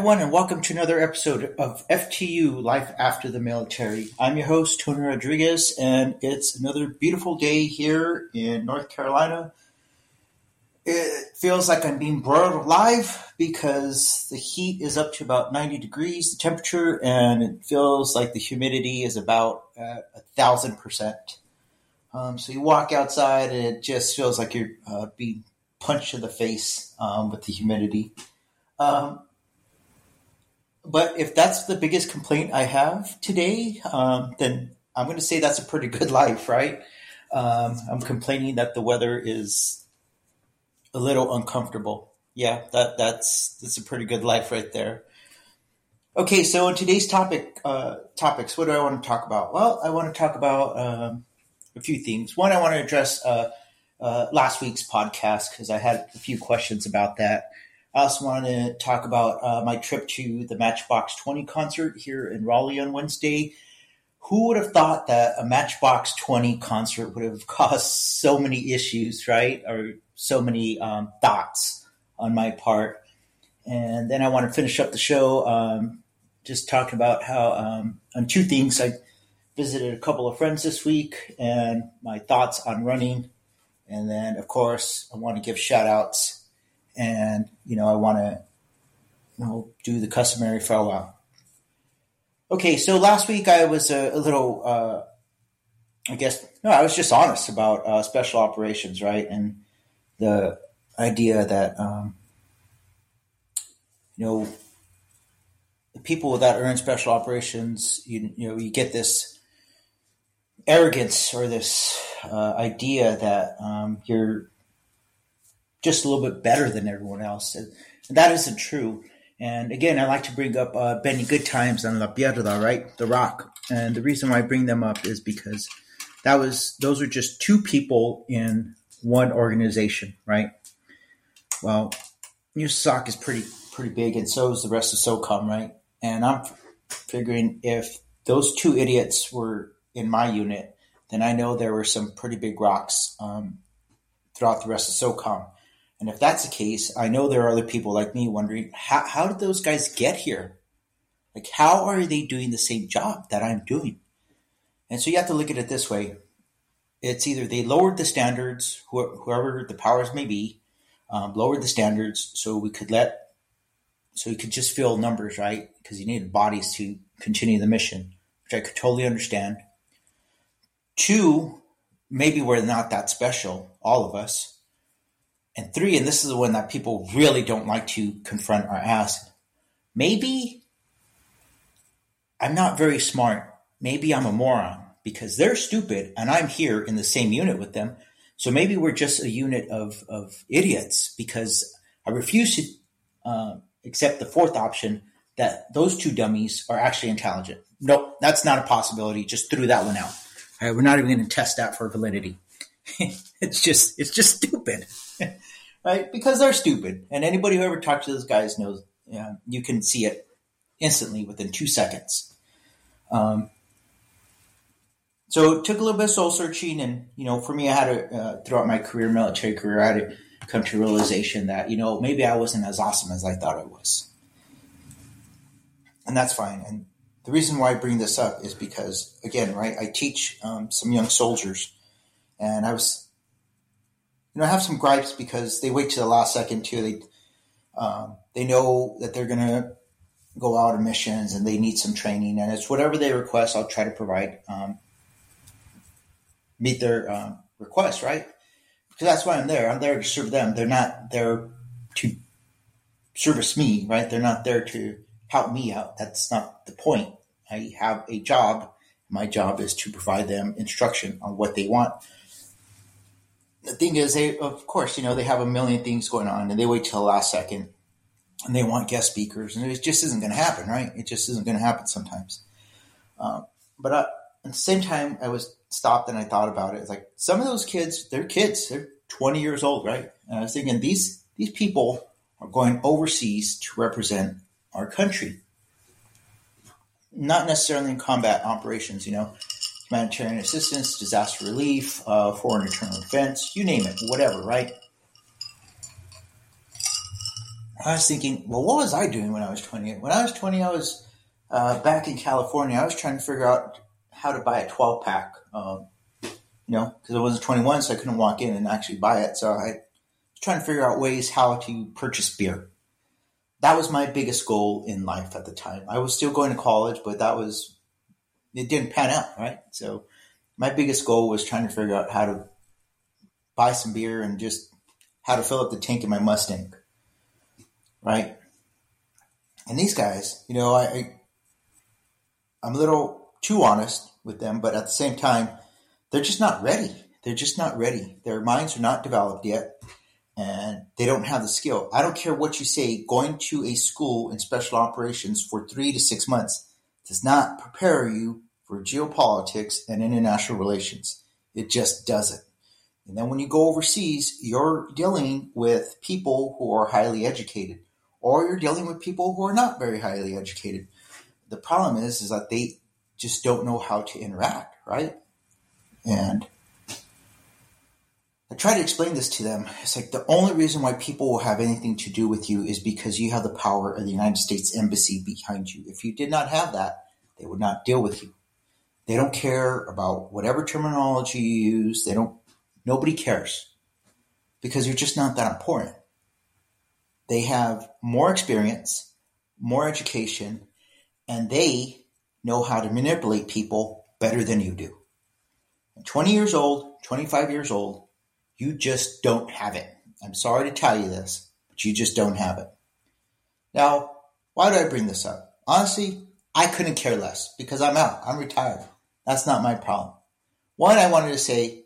Everyone, and welcome to another episode of FTU Life After the Military. I'm your host, Tony Rodriguez, and it's another beautiful day here in North Carolina. It feels like I'm being brought alive because the heat is up to about 90 degrees, the temperature, and it feels like the humidity is about uh, a thousand percent. Um, so you walk outside, and it just feels like you're uh, being punched in the face um, with the humidity. Um, but if that's the biggest complaint I have today, um, then I'm going to say that's a pretty good life, right? Um, I'm complaining that the weather is a little uncomfortable. Yeah, that that's that's a pretty good life right there. Okay, so in today's topic uh, topics, what do I want to talk about? Well, I want to talk about um, a few things. One, I want to address uh, uh, last week's podcast because I had a few questions about that. I also want to talk about uh, my trip to the Matchbox 20 concert here in Raleigh on Wednesday. Who would have thought that a Matchbox 20 concert would have caused so many issues, right? Or so many um, thoughts on my part. And then I want to finish up the show um, just talking about how, um, on two things. I visited a couple of friends this week and my thoughts on running. And then, of course, I want to give shout outs and you know I want to you know do the customary farewell. Okay, so last week I was a, a little, uh, I guess, no, I was just honest about uh, special operations, right, and the idea that um, you know the people that in special operations, you, you know, you get this arrogance or this uh, idea that um, you're just a little bit better than everyone else. And that isn't true. And again, I like to bring up uh, Benny Goodtimes and La Piedra, right? The Rock. And the reason why I bring them up is because that was those are just two people in one organization, right? Well, USASOC is pretty pretty big, and so is the rest of SOCOM, right? And I'm figuring if those two idiots were in my unit, then I know there were some pretty big rocks um, throughout the rest of SOCOM. And if that's the case, I know there are other people like me wondering how, how did those guys get here? Like, how are they doing the same job that I'm doing? And so you have to look at it this way it's either they lowered the standards, whoever the powers may be, um, lowered the standards so we could let, so we could just fill numbers, right? Because you needed bodies to continue the mission, which I could totally understand. Two, maybe we're not that special, all of us. And three, and this is the one that people really don't like to confront or ask, maybe I'm not very smart. Maybe I'm a moron because they're stupid and I'm here in the same unit with them. So maybe we're just a unit of, of idiots because I refuse to uh, accept the fourth option that those two dummies are actually intelligent. Nope, that's not a possibility. Just threw that one out. All right, we're not even going to test that for validity. it's just it's just stupid. right? Because they're stupid. And anybody who ever talked to those guys knows you, can see it instantly within two seconds. Um, so it took a little bit of soul searching, and you know, for me, I had to uh, throughout my career, military career, I had to come to realization that you know maybe I wasn't as awesome as I thought I was, and that's fine. And the reason why I bring this up is because, again, right, I teach um, some young soldiers, and I was you know, I have some gripes because they wait to the last second too. They um, they know that they're going to go out on missions and they need some training, and it's whatever they request. I'll try to provide um, meet their um, request, right? Because that's why I'm there. I'm there to serve them. They're not there to service me, right? They're not there to help me out. That's not the point. I have a job. My job is to provide them instruction on what they want the thing is, they of course you know they have a million things going on, and they wait till the last second, and they want guest speakers, and it just isn't going to happen, right? It just isn't going to happen sometimes. Um, but I, at the same time, I was stopped and I thought about it. It's like some of those kids, they're kids, they're 20 years old, right? And I was thinking these these people are going overseas to represent our country, not necessarily in combat operations, you know humanitarian assistance, disaster relief, uh, foreign internal defense, you name it, whatever, right? I was thinking, well, what was I doing when I was 20? When I was 20, I was uh, back in California. I was trying to figure out how to buy a 12 pack, um, you know, because I wasn't 21, so I couldn't walk in and actually buy it. So I was trying to figure out ways how to purchase beer. That was my biggest goal in life at the time. I was still going to college, but that was, it didn't pan out, right? So my biggest goal was trying to figure out how to buy some beer and just how to fill up the tank in my Mustang right? And these guys, you know, I, I I'm a little too honest with them, but at the same time, they're just not ready. They're just not ready. Their minds are not developed yet, and they don't have the skill. I don't care what you say. Going to a school in special operations for three to six months does not prepare you for geopolitics and international relations. It just doesn't. And then when you go overseas, you're dealing with people who are highly educated or you're dealing with people who are not very highly educated. The problem is, is that they just don't know how to interact, right? And I try to explain this to them. It's like the only reason why people will have anything to do with you is because you have the power of the United States Embassy behind you. If you did not have that, they would not deal with you. They don't care about whatever terminology you use. They don't, nobody cares because you're just not that important. They have more experience, more education, and they know how to manipulate people better than you do. 20 years old, 25 years old, you just don't have it. I'm sorry to tell you this, but you just don't have it. Now, why do I bring this up? Honestly, I couldn't care less because I'm out. I'm retired. That's not my problem. One, I wanted to say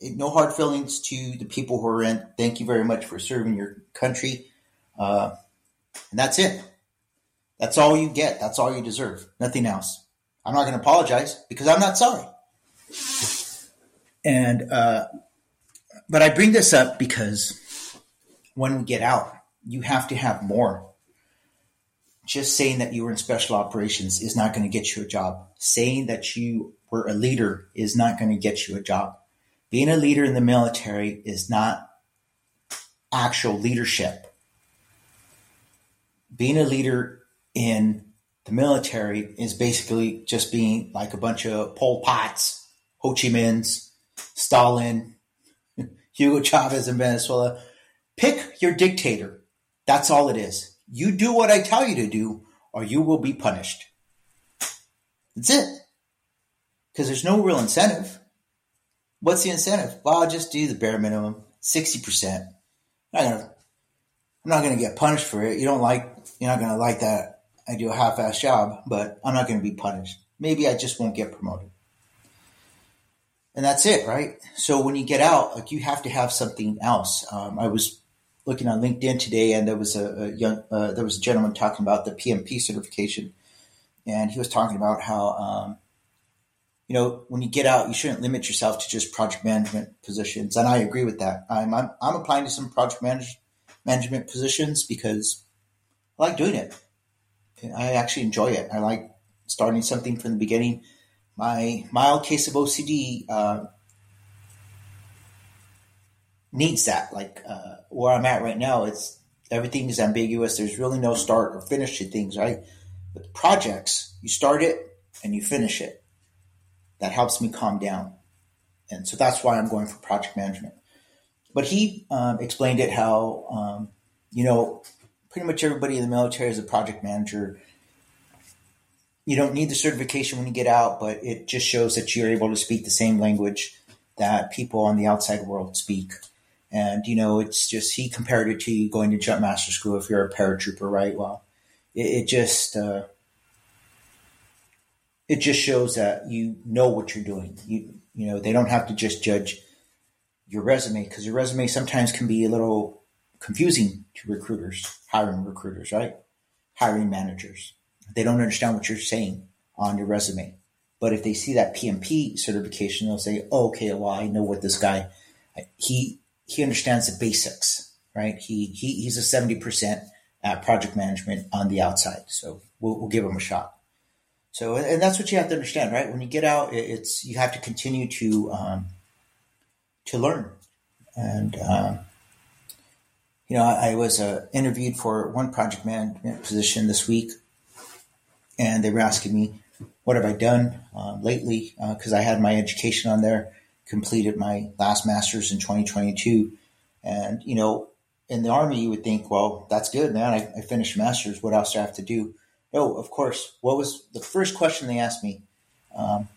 no hard feelings to the people who are in. Thank you very much for serving your country. Uh, and that's it. That's all you get. That's all you deserve. Nothing else. I'm not going to apologize because I'm not sorry. And, uh, but I bring this up because when we get out, you have to have more. Just saying that you were in special operations is not going to get you a job. Saying that you were a leader is not going to get you a job. Being a leader in the military is not actual leadership being a leader in the military is basically just being like a bunch of Pol Pots, Ho Chi Minhs, Stalin, Hugo Chavez in Venezuela. Pick your dictator. That's all it is. You do what I tell you to do, or you will be punished. That's it. Because there's no real incentive. What's the incentive? Well, I'll just do the bare minimum, 60%. I'm not gonna I'm not going to get punished for it. You don't like, you're not going to like that I do a half-ass job, but I'm not going to be punished. Maybe I just won't get promoted. And that's it, right? So when you get out, like you have to have something else. Um, I was looking on LinkedIn today, and there was a, a young, uh, there was a gentleman talking about the PMP certification, and he was talking about how, um, you know, when you get out, you shouldn't limit yourself to just project management positions, and I agree with that. I'm I'm, I'm applying to some project management management positions because I like doing it. I actually enjoy it. I like starting something from the beginning. My mild case of OCD uh, needs that. Like uh, where I'm at right now, it's everything is ambiguous. There's really no start or finish to things, right? But projects, you start it and you finish it. That helps me calm down, and so that's why I'm going for project management. But he um, explained it how, um, you know, pretty much everybody in the military is a project manager. You don't need the certification when you get out, but it just shows that you're able to speak the same language that people on the outside world speak. And, you know, it's just, he compared it to going to jump master school if you're a paratrooper, right? Well, it, it just, uh, it just shows that you know what you're doing. You, you know, they don't have to just judge your resume because your resume sometimes can be a little confusing to recruiters, hiring recruiters, right? Hiring managers. They don't understand what you're saying on your resume. But if they see that PMP certification, they'll say, oh, okay, well, I know what this guy, he, he understands the basics, right? He, he, he's a 70% at project management on the outside. So we'll, we'll give him a shot. So, and that's what you have to understand, right? When you get out, it's, you have to continue to, um, to learn. And uh, you know, I, I was uh, interviewed for one project management position this week, and they were asking me, what have I done uh, lately? Because uh, I had my education on there, completed my last master's in 2022. And, you know, in the Army, you would think, well, that's good, man. I, I finished master's. What else do I have to do? No, of course. What was the first question they asked me? Um,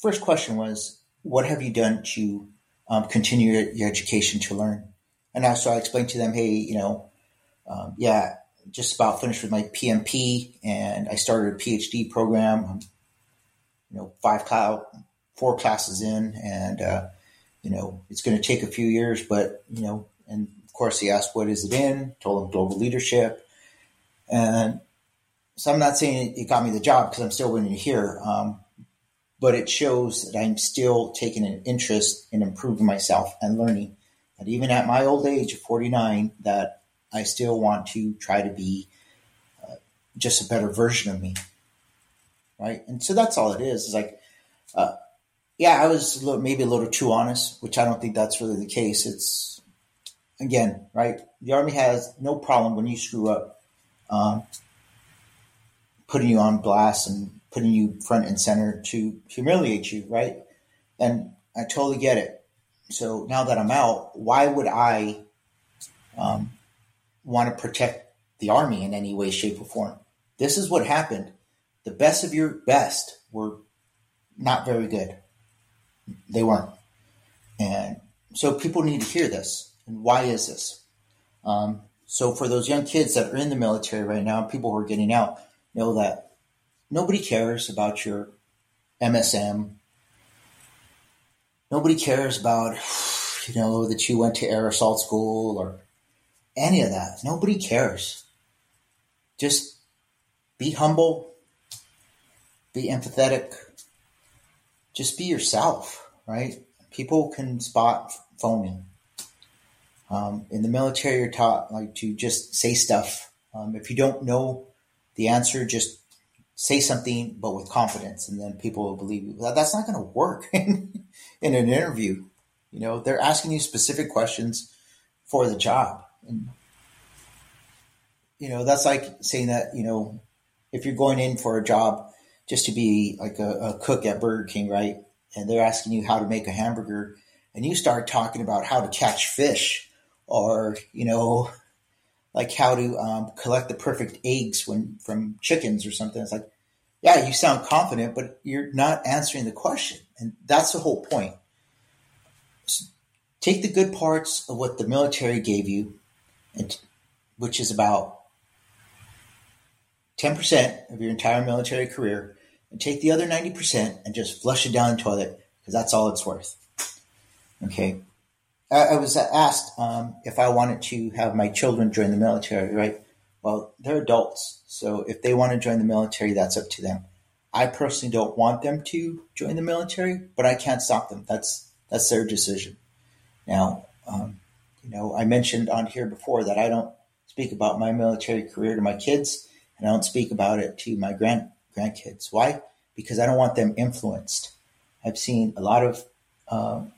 first question was, what have you done to um, continue your, your, education to learn? And I, so I explained to them, hey, you know, um, yeah, just about finished with my PMP and I started a PhD program. I'm, you know, five cloud, four classes in, and uh, you know, it's going to take a few years, but you know, and of course, he asked, "What is it in?" Told him global leadership, and so I'm not saying it got me the job because I'm still to hear, um, but it shows that I'm still taking an interest in improving myself and learning. That even at my old age of 49, that I still want to try to be uh, just a better version of me. Right. And so that's all it is. It's like, uh, yeah, I was a little, maybe a little too honest, which I don't think that's really the case. It's again, right. The army has no problem when you screw up, um, putting you on blast and putting you front and center to humiliate you. Right. And I totally get it. So now that I'm out, why would I, um, want to protect the army in any way, shape, or form. This is what happened. The best of your best were not very good. They weren't. And so people need to hear this. And why is this? Um, so for those young kids that are in the military right now, people who are getting out, know that nobody cares about your MSM. Nobody cares about, you know, that you went to air assault school or any of that. Nobody cares. Just be humble, be empathetic, just be yourself, right? People can spot phoning. Um, in the military, you're taught like to just say stuff. Um, if you don't know the answer, just say something, but with confidence, and then people will believe you. That's not going to work in, in an interview. You know, they're asking you specific questions for the job. And, you know, that's like saying that, you know, if you're going in for a job just to be like a, a cook at Burger King, right? And they're asking you how to make a hamburger and you start talking about how to catch fish or, you know, like how to um, collect the perfect eggs when from chickens or something. It's like, yeah, you sound confident, but you're not answering the question. And that's the whole point. So take the good parts of what the military gave you which is about 10% of your entire military career and take the other 90% and just flush it down the toilet because that's all it's worth. Okay. I, I was asked um, if I wanted to have my children join the military, right? Well, they're adults. So if they want to join the military, that's up to them. I personally don't want them to join the military, but I can't stop them. That's that's their decision. Now, um, you know, I mentioned on here before that I don't speak about my military career to my kids, and I don't speak about it to my grand grandkids. Why? Because I don't want them influenced. I've seen a lot of um,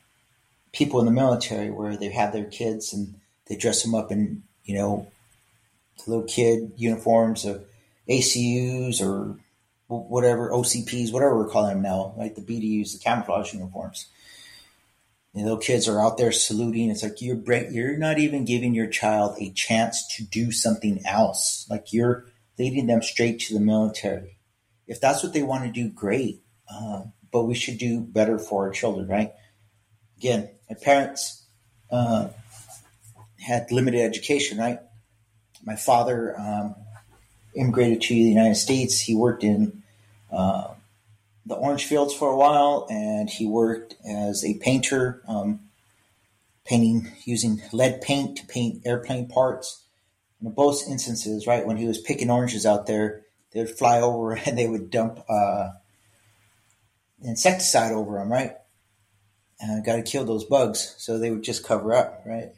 people in the military where they have their kids and they dress them up in you know little kid uniforms of ACUs or whatever OCPs, whatever we're calling them now, right? The BDUs, the camouflage uniforms you know, kids are out there saluting. It's like you're you're not even giving your child a chance to do something else. Like you're leading them straight to the military. If that's what they want to do, great. Uh, but we should do better for our children, right? Again, my parents uh, had limited education, right? My father um, immigrated to the United States. He worked in uh, the orange fields for a while, and he worked as a painter, um, painting using lead paint to paint airplane parts. in both instances, right when he was picking oranges out there, they would fly over and they would dump uh, insecticide over them, right? Got to kill those bugs, so they would just cover up, right?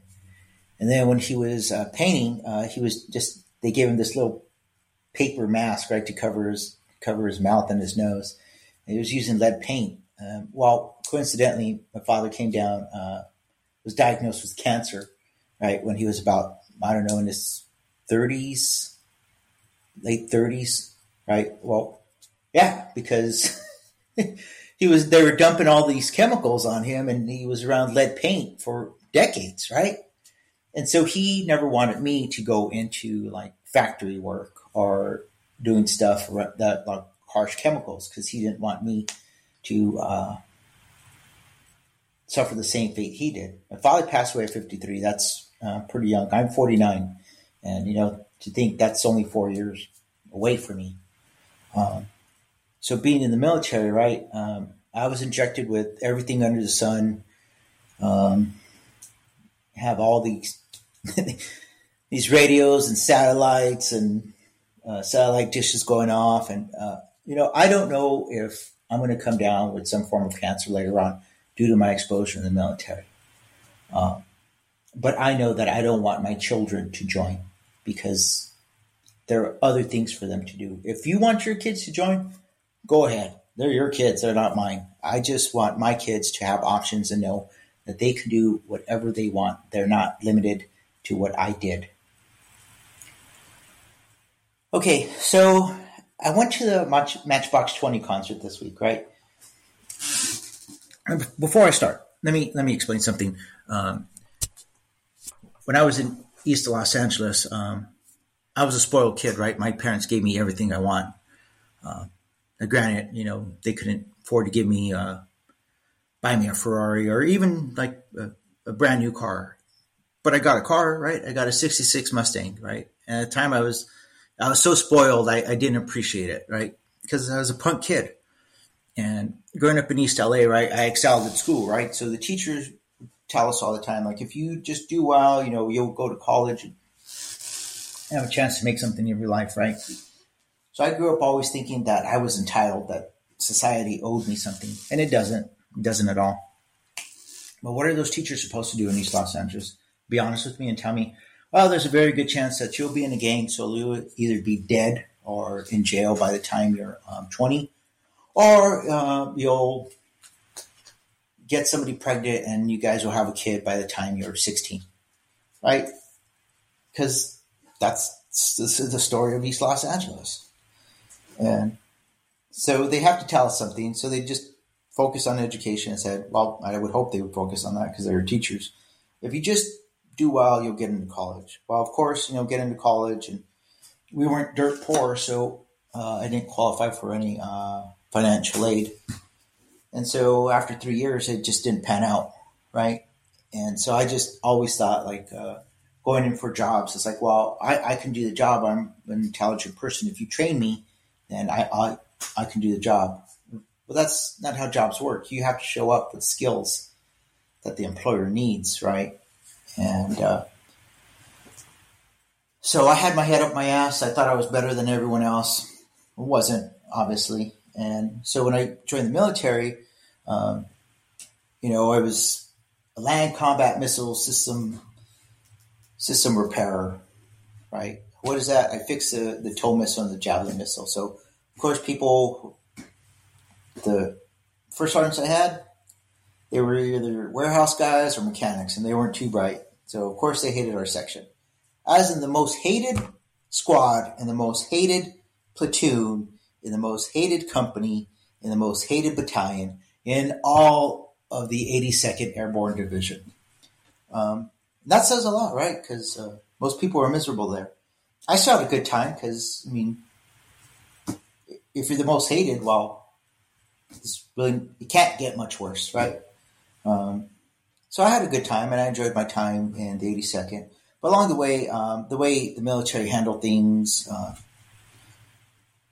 And then when he was uh, painting, uh, he was just they gave him this little paper mask, right, to cover his cover his mouth and his nose he was using lead paint. Um, well, coincidentally, my father came down, uh, was diagnosed with cancer, right, when he was about I don't know, in his 30s, late 30s, right? Well, yeah, because he was, they were dumping all these chemicals on him and he was around lead paint for decades, right? And so he never wanted me to go into like factory work or doing stuff that like harsh chemicals because he didn't want me to uh, suffer the same fate he did. My father passed away at 53. That's uh, pretty young. I'm 49. And, you know, to think that's only four years away from me. Um, so being in the military, right, um, I was injected with everything under the sun. Um, have all these these radios and satellites and uh, satellite dishes going off, and uh, you know, I don't know if I'm going to come down with some form of cancer later on due to my exposure in the military. Um, but I know that I don't want my children to join because there are other things for them to do. If you want your kids to join, go ahead. They're your kids, they're not mine. I just want my kids to have options and know that they can do whatever they want. They're not limited to what I did. Okay, so I went to the Match, Matchbox 20 concert this week, right? Before I start, let me let me explain something. Um, when I was in East Los Angeles, um, I was a spoiled kid, right? My parents gave me everything I want. Uh, granted, you know, they couldn't afford to give me uh, buy me a Ferrari or even like a, a, brand new car. But I got a car, right? I got a 66 Mustang, right? And at the time I was, I was so spoiled. I, I didn't appreciate it, right? Because I was a punk kid and growing up in East LA, right? I excelled at school, right? So the teachers tell us all the time, like, if you just do well, you know, you'll go to college and have a chance to make something of your life, right? So I grew up always thinking that I was entitled, that society owed me something, and it doesn't. It doesn't at all. But what are those teachers supposed to do in East Los Angeles? Be honest with me and tell me, well, there's a very good chance that you'll be in a gang, so you'll either be dead or in jail by the time you're um, 20, or uh, you'll get somebody pregnant and you guys will have a kid by the time you're 16, right? Because that's this is the story of East Los Angeles, and so they have to tell us something. So they just focus on education and said, well, I would hope they would focus on that because they're teachers. If you just do well, you'll get into college. Well, of course, you know, get into college, and we weren't dirt poor, so uh, I didn't qualify for any uh, financial aid. And so after three years, it just didn't pan out, right? And so I just always thought like uh, going in for jobs. It's like, well, I, I can do the job. I'm an intelligent person. If you train me, then I, I I can do the job. Well, that's not how jobs work. You have to show up with skills that the employer needs, right? And uh, so I had my head up my ass. I thought I was better than everyone else. I wasn't, obviously. And so when I joined the military, um, you know, I was a land combat missile system system repairer, right? What is that? I fix the, the TOW missile and the Javelin missile. So, of course, people the first sergeants I had, they were either warehouse guys or mechanics, and they weren't too bright. So of course they hated our section. As in the most hated squad in the most hated platoon in the most hated company in the most hated battalion in all of the 82nd Airborne Division. Um, that says a lot, right? Because uh, most people are miserable there. I still had a good time because, I mean, if you're the most hated, well, it's really it can't get much worse, right? Um, so I had a good time and I enjoyed my time in the 82nd. But along the way, um, the way the military handled things, uh,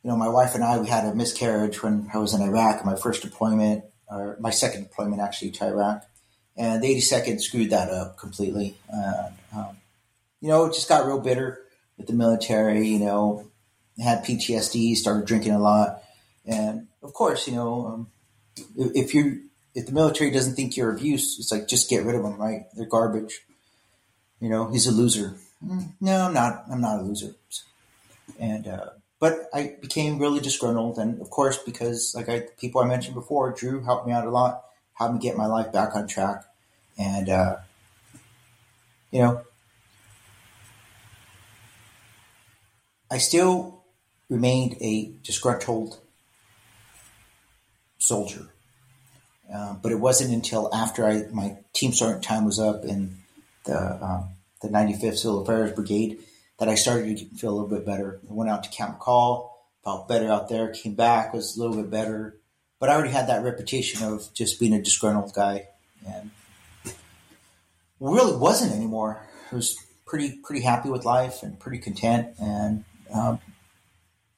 you know, my wife and I, we had a miscarriage when I was in Iraq, my first deployment, or my second deployment actually to Iraq. And the 82nd screwed that up completely. Uh, um, you know, it just got real bitter with the military, you know, had PTSD, started drinking a lot. And of course, you know, um, if you if the military doesn't think you're abuse, it's like just get rid of them, right? They're garbage. You know, he's a loser. Mm, no, I'm not. I'm not a loser. And uh, but I became really disgruntled, and of course, because like I people I mentioned before, Drew helped me out a lot, helped me get my life back on track, and uh, you know, I still remained a disgruntled soldier. Uh, but it wasn't until after I, my team sergeant time was up in the um, the 95th Civil Affairs Brigade that I started to feel a little bit better. I went out to Camp McCall, felt better out there, came back, was a little bit better. But I already had that reputation of just being a disgruntled guy. And really wasn't anymore. I was pretty pretty happy with life and pretty content. And um,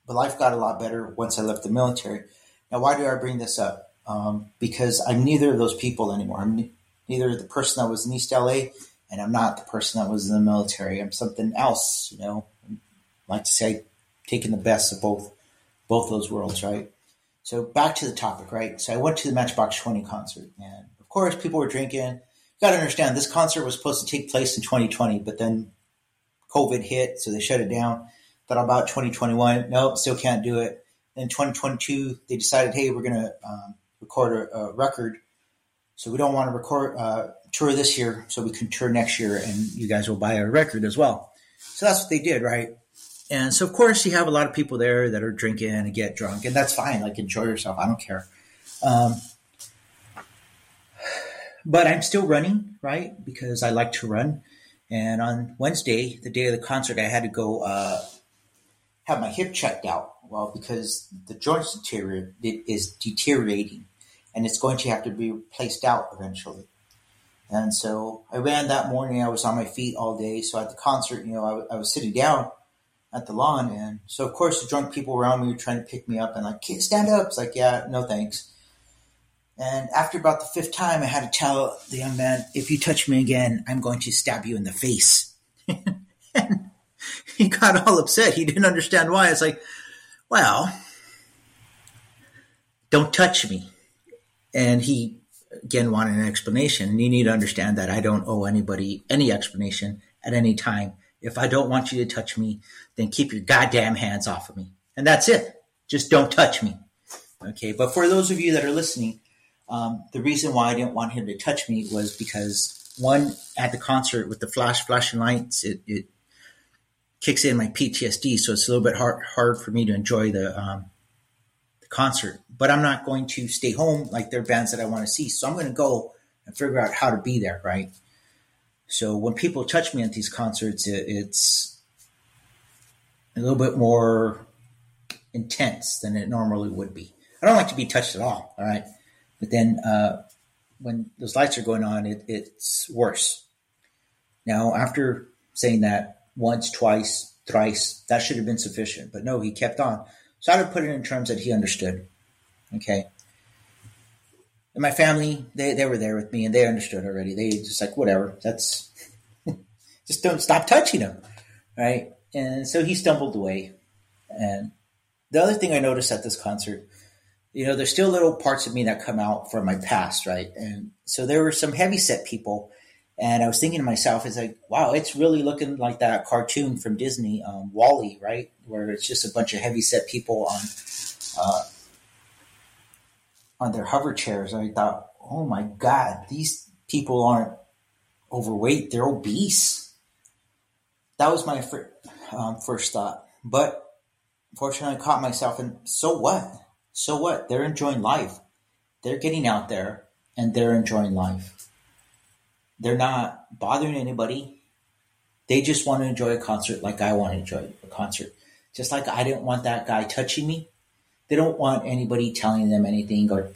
but life got a lot better once I left the military. Now, why do I bring this up? Um, because I'm neither of those people anymore. I'm neither the person that was in East LA, and I'm not the person that was in the military. I'm something else. You know, I like to say, taking the best of both both those worlds, right? So back to the topic, right? So I went to the Matchbox 20 concert, and of course, people were drinking. You got to understand, this concert was supposed to take place in 2020, but then COVID hit, so they shut it down. Thought about 2021, no, still can't do it. In 2022, they decided, hey, we're going to um, record a, a, record, so we don't want to record uh, tour this year, so we can tour next year, and you guys will buy a record as well. So that's what they did, right? And so, of course, you have a lot of people there that are drinking and get drunk, and that's fine. Like, enjoy yourself. I don't care. Um, but I'm still running, right? Because I like to run. And on Wednesday, the day of the concert, I had to go uh, have my hip checked out. Well, because the joint is deteriorating, and it's going to have to be placed out eventually. And so I ran that morning. I was on my feet all day. So at the concert, you know, I, I was sitting down at the lawn. And so, of course, the drunk people around me were trying to pick me up and like, stand up. It's like, yeah, no thanks. And after about the fifth time, I had to tell the young man, if you touch me again, I'm going to stab you in the face. and he got all upset. He didn't understand why. It's like, well, don't touch me. And he again wanted an explanation. And you need to understand that I don't owe anybody any explanation at any time. If I don't want you to touch me, then keep your goddamn hands off of me. And that's it. Just don't touch me. Okay. But for those of you that are listening, um, the reason why I didn't want him to touch me was because one, at the concert with the flash, flashing lights, it, it kicks in my PTSD. So it's a little bit hard, hard for me to enjoy the, um, the concert, but I'm not going to stay home like there are bands that I want to see. So I'm going to go and figure out how to be there. Right. So when people touch me at these concerts, it, it's a little bit more intense than it normally would be. I don't like to be touched at all. All right. But then, uh, when those lights are going on, it, it's worse. Now, after saying that once, twice, thrice, that should have been sufficient. But no, he kept on. So I would put it in terms that he understood. Okay. And my family, they, they were there with me and they understood already. They just like, whatever, that's just don't stop touching him. Right. And so he stumbled away. And the other thing I noticed at this concert, you know, there's still little parts of me that come out from my past. Right. And so there were some heavy set people. And I was thinking to myself, it's like, wow, it's really looking like that cartoon from Disney, um, WALL-E, right? Where it's just a bunch of heavy set people on, uh, on their hover chairs. I thought, oh my God, these people aren't overweight, they're obese. That was my fir- um, first thought. But fortunately, I caught myself and so what? So what? They're enjoying life. They're getting out there and they're enjoying life. They're not bothering anybody. They just want to enjoy a concert like I want to enjoy a concert. Just like I didn't want that guy touching me. They don't want anybody telling them anything or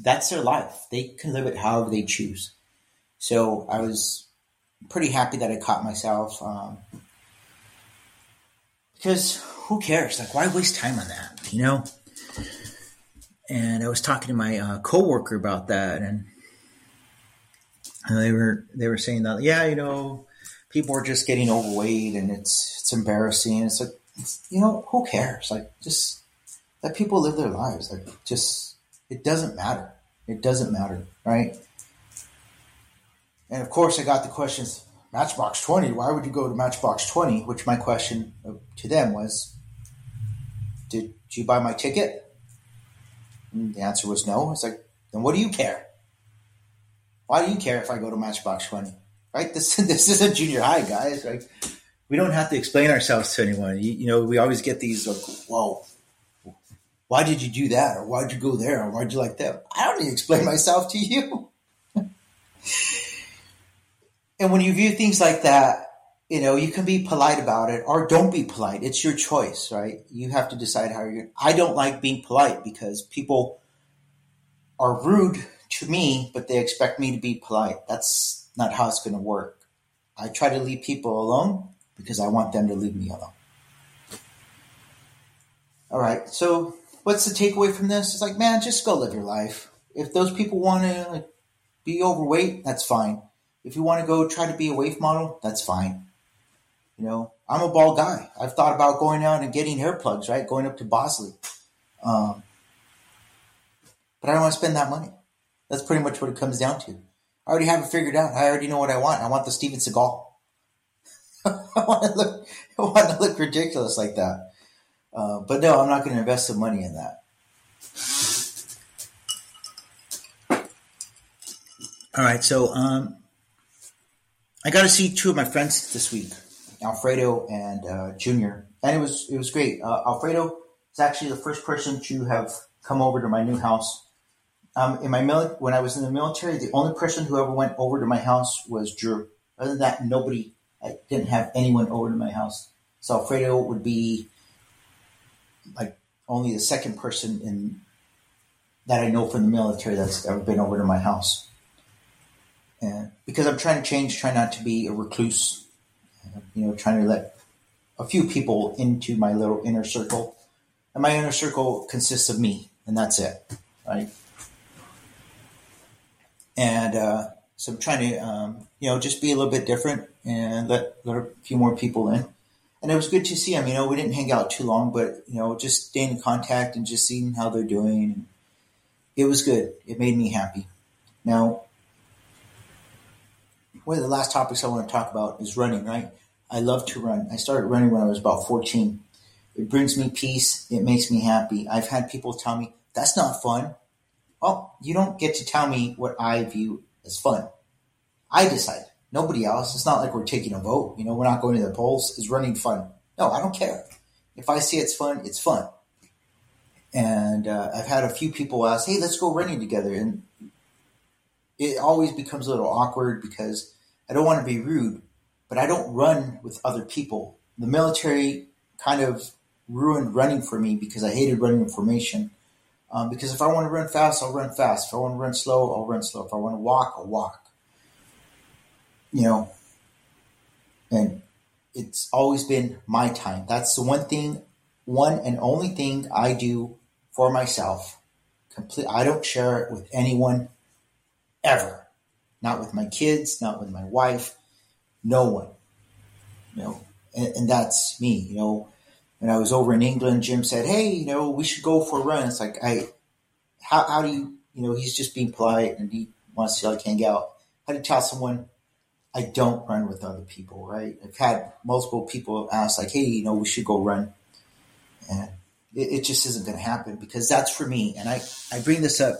that's their life. They can live it however they choose. So I was pretty happy that I caught myself. Um, because who cares? Like, why waste time on that? You know? And I was talking to my uh, coworker about that, and they were they were saying that yeah, you know, people are just getting overweight, and it's it's embarrassing. It's like it's, you know, who cares? Like, just let people live their lives. Like, just it doesn't matter. It doesn't matter, right? And of course, I got the questions Matchbox 20, why would you go to Matchbox 20? Which my question uh, to them was, did you buy my ticket? And the answer was no. It's like, then what do you care? Why do you care if I go to Matchbox 20? Right? This, this isn't junior high, guys. Right? we don't have to explain ourselves to anyone. You, you know, we always get these like, "Whoa, why did you do that?" or "Why'd you go there?" or "Why'd you like that?" I don't need to explain myself to you. and when you view things like that, you know, you can be polite about it or don't be polite. It's your choice, right? You have to decide how you're. I don't like being polite because people are rude to me, but they expect me to be polite. That's not how it's going to work. I try to leave people alone because I want them to leave me alone. All right. So, what's the takeaway from this? It's like, man, just go live your life. If those people want to be overweight, that's fine. If you want to go try to be a wave model, that's fine. You know, I'm a bald guy. I've thought about going out and getting hair plugs, right? Going up to Bosley. Um, but I don't want to spend that money. That's pretty much what it comes down to. I already have it figured out. I already know what I want. I want the Steven Seagal. I want to look. I want to look ridiculous like that. Uh, but no, I'm not going to invest some money in that. All right, so um, I got to see two of my friends this week. Alfredo and uh, Junior, and it was it was great. Uh, Alfredo is actually the first person to have come over to my new house. Um, in my mili- when I was in the military, the only person who ever went over to my house was Drew. Other than that, nobody. I didn't have anyone over to my house. So Alfredo would be like only the second person in that I know from the military that's ever been over to my house. And because I'm trying to change, try not to be a recluse you know, trying to let a few people into my little inner circle. And my inner circle consists of me, and that's it, right? And uh, so I'm trying to, um, you know, just be a little bit different and let, let a few more people in. And it was good to see them. You know, we didn't hang out too long, but you know, just staying in contact and just seeing how they're doing. It was good. It made me happy. Now, one of the last topics I want to talk about is running. Right? I love to run. I started running when I was about 14. It brings me peace. It makes me happy. I've had people tell me, that's not fun. Well, you don't get to tell me what I view as fun. I decide. Nobody else. It's not like we're taking a vote. You know, we're not going to the polls. Is running fun? No, I don't care. If I see it's fun, it's fun. And uh, I've had a few people ask, hey, let's go running together. And it always becomes a little awkward because I don't want to be rude, but I don't run with other people. The military kind of ruined running for me because I hated running in formation. Um, because if I want to run fast, I'll run fast. If I want to run slow, I'll run slow. If I want to walk, I'll walk. You know, and it's always been my time. That's the one thing, one and only thing I do for myself. Complete. I don't share it with anyone ever. Not with my kids, not with my wife, no one. You know, and, and that's me. You know, when I was over in England, Jim said, "Hey, you know, we should go for a run." It's like I, how how do you, you know, he's just being polite and he wants to like hang out. How to tell someone I don't run with other people, right? I've had multiple people ask, like, "Hey, you know, we should go run," and it, it just isn't going to happen because that's for me. And I I bring this up.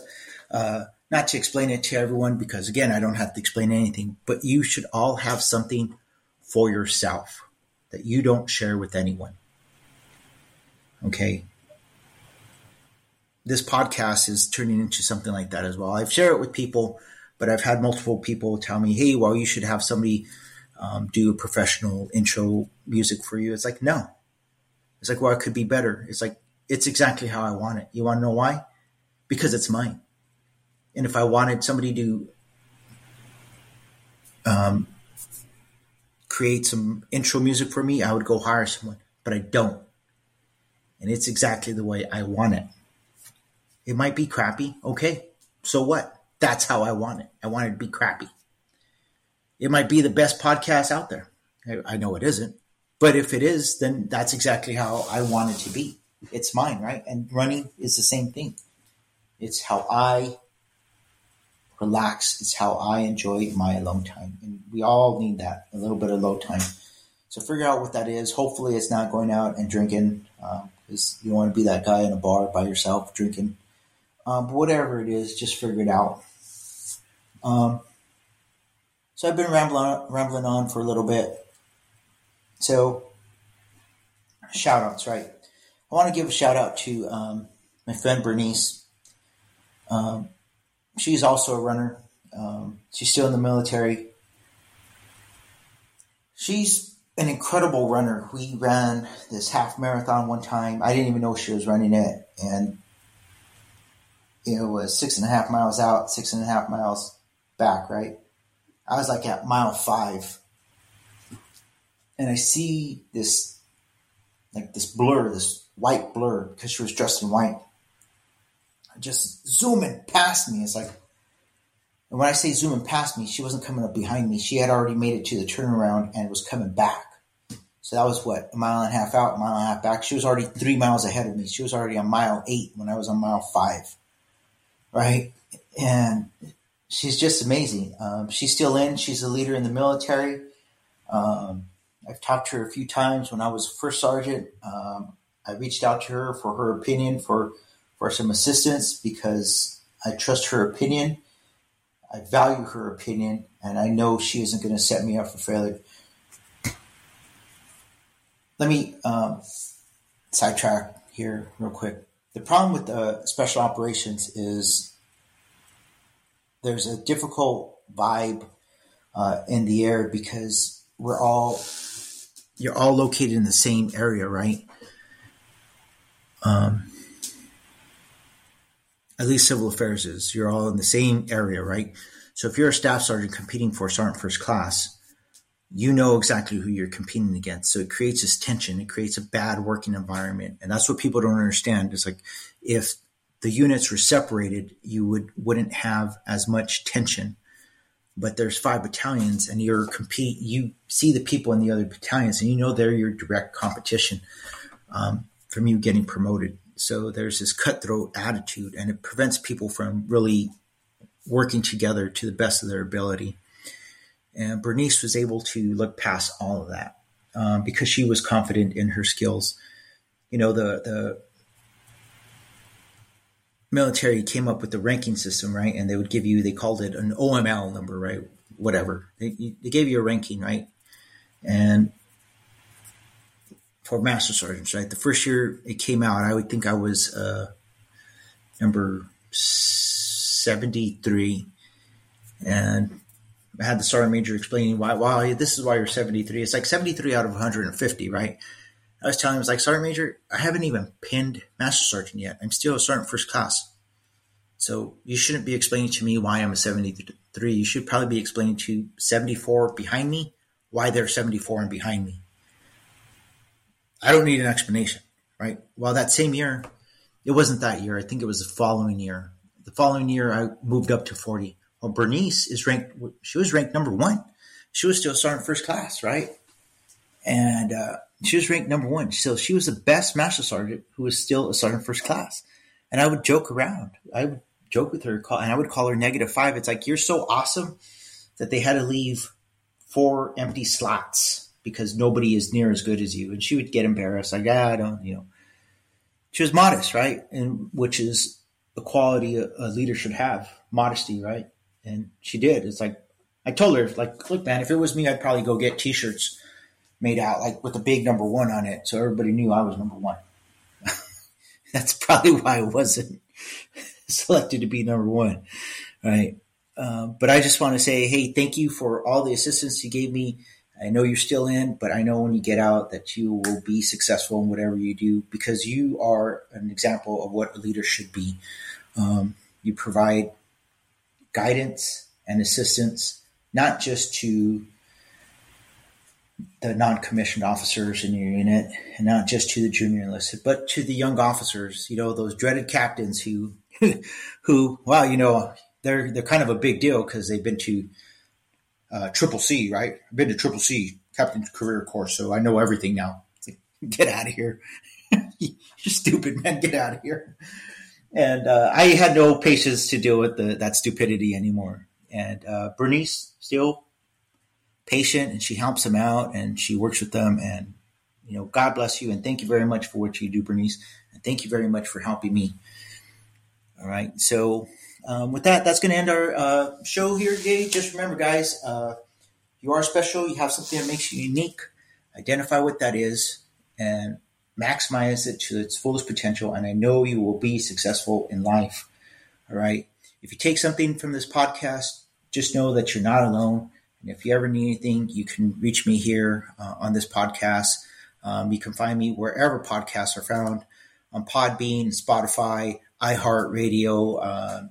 Uh, not to explain it to everyone because again, I don't have to explain anything, but you should all have something for yourself that you don't share with anyone. Okay. This podcast is turning into something like that as well. I've shared it with people, but I've had multiple people tell me, Hey, well, you should have somebody um, do a professional intro music for you. It's like, no, it's like, well, it could be better. It's like, it's exactly how I want it. You want to know why? Because it's mine. And if I wanted somebody to um, create some intro music for me, I would go hire someone, but I don't. And it's exactly the way I want it. It might be crappy. Okay. So what? That's how I want it. I want it to be crappy. It might be the best podcast out there. I know it isn't. But if it is, then that's exactly how I want it to be. It's mine, right? And running is the same thing. It's how I relax. It's how I enjoy my alone time. And we all need that, a little bit of alone time. So figure out what that is. Hopefully it's not going out and drinking um, because you don't want to be that guy in a bar by yourself drinking. Um, but whatever it is, just figure it out. Um, so I've been rambling, rambling on for a little bit. So, shout outs, right? I want to give a shout out to um, my friend Bernice. Um, she's also a runner. Um, she's still in the military. She's an incredible runner. We ran this half marathon one time. I didn't even know she was running it. And it was six and a half miles out, six and a half miles back, right? I was like at mile five. And I see this, like this blur, this white blur, because she was dressed in white. Just zooming past me. It's like, and when I say zooming past me, she wasn't coming up behind me. She had already made it to the turnaround and was coming back. So that was what, a mile and a half out, a mile and a half back. She was already three miles ahead of me. She was already on mile eight when I was on mile five. Right. And she's just amazing. Um, she's still in. She's a leader in the military. Um, I've talked to her a few times when I was first sergeant. Um, I reached out to her for her opinion, for for some assistance because I trust her opinion. I value her opinion, and I know she isn't going to set me up for failure. Let me um, sidetrack here real quick. The problem with the special operations is there's a difficult vibe uh, in the air because we're all you're all located in the same area, right? Um, at least civil affairs is. You're all in the same area, right? So if you're a staff sergeant competing for sergeant first class, you know exactly who you're competing against. So it creates this tension. It creates a bad working environment. And that's what people don't understand. It's like if the units were separated, you would wouldn't have as much tension. But there's five battalions and you're compete you see the people in the other battalions and you know they're your direct competition um, from you getting promoted. So there's this cutthroat attitude, and it prevents people from really working together to the best of their ability. And Bernice was able to look past all of that um, because she was confident in her skills. You know, the the military came up with the ranking system, right? And they would give you, they called it an OML number, right? Whatever. They, they gave you a ranking, right? And for master sergeants, right? The first year it came out, I would think I was uh, number 73. And I had the sergeant major explaining why, why this is why you're 73. It's like 73 out of 150, right? I was telling him, I was like, Sergeant Major, I haven't even pinned Master Sergeant yet. I'm still a Sergeant First Class. So you shouldn't be explaining to me why I'm a 73. You should probably be explaining to 74 behind me why they're 74 and behind me. I don't need an explanation, right? Well, that same year, it wasn't that year. I think it was the following year. The following year, I moved up to 40. Well, Bernice is ranked, she was ranked number one. She was still sergeant first class, right? And uh, she was ranked number one. So she was the best master sergeant who was still a sergeant first class. And I would joke around. I would joke with her, call, and I would call her negative five. It's like, you're so awesome that they had to leave four empty slots because nobody is near as good as you. And she would get embarrassed, like, ah, I don't, you know. She was modest, right? And which is a quality a, a leader should have, modesty, right? And she did. It's like I told her, like, look, man, if it was me, I'd probably go get T-shirts made out like with a big number one on it, so everybody knew I was number one. That's probably why I wasn't selected to be number one, right? Uh, but I just want to say, hey, thank you for all the assistance you gave me I know you're still in, but I know when you get out that you will be successful in whatever you do because you are an example of what a leader should be. Um, you provide guidance and assistance, not just to the non-commissioned officers in your unit and not just to the junior enlisted, but to the young officers, you know, those dreaded captains who, who, well, you know, they're, they're kind of a big deal because they've been to uh, Triple C, right? I've been to Triple C, Captain's Career Course, so I know everything now. Get out of here. You're stupid, man. Get out of here. And uh, I had no patience to deal with the, that stupidity anymore. And uh, Bernice still patient, and she helps them out, and she works with them. And you know, God bless you, and thank you very much for what you do, Bernice, and thank you very much for helping me. All right, so um, with that, that's going to end our uh, show here today. Just remember, guys, uh, you are special. You have something that makes you unique. Identify what that is and maximize it to its fullest potential. And I know you will be successful in life. All right. If you take something from this podcast, just know that you're not alone. And if you ever need anything, you can reach me here uh, on this podcast. Um, you can find me wherever podcasts are found on Podbean, Spotify, iHeartRadio, uh,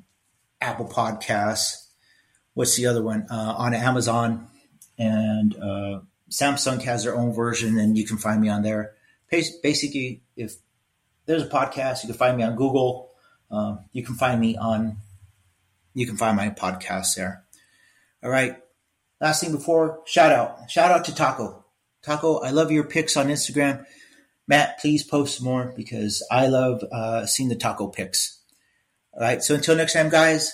Apple Podcasts. What's the other one? Uh, on Amazon. And uh, Samsung has their own version, and you can find me on there. Basically, if there's a podcast, you can find me on Google. Um, you can find me on, you can find my podcast there. All right. Last thing before shout out, shout out to Taco. Taco, I love your pics on Instagram. Matt, please post more because I love uh, seeing the taco pics. All right. So until next time, guys,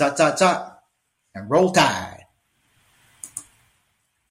zot, zot, zot, and roll tide.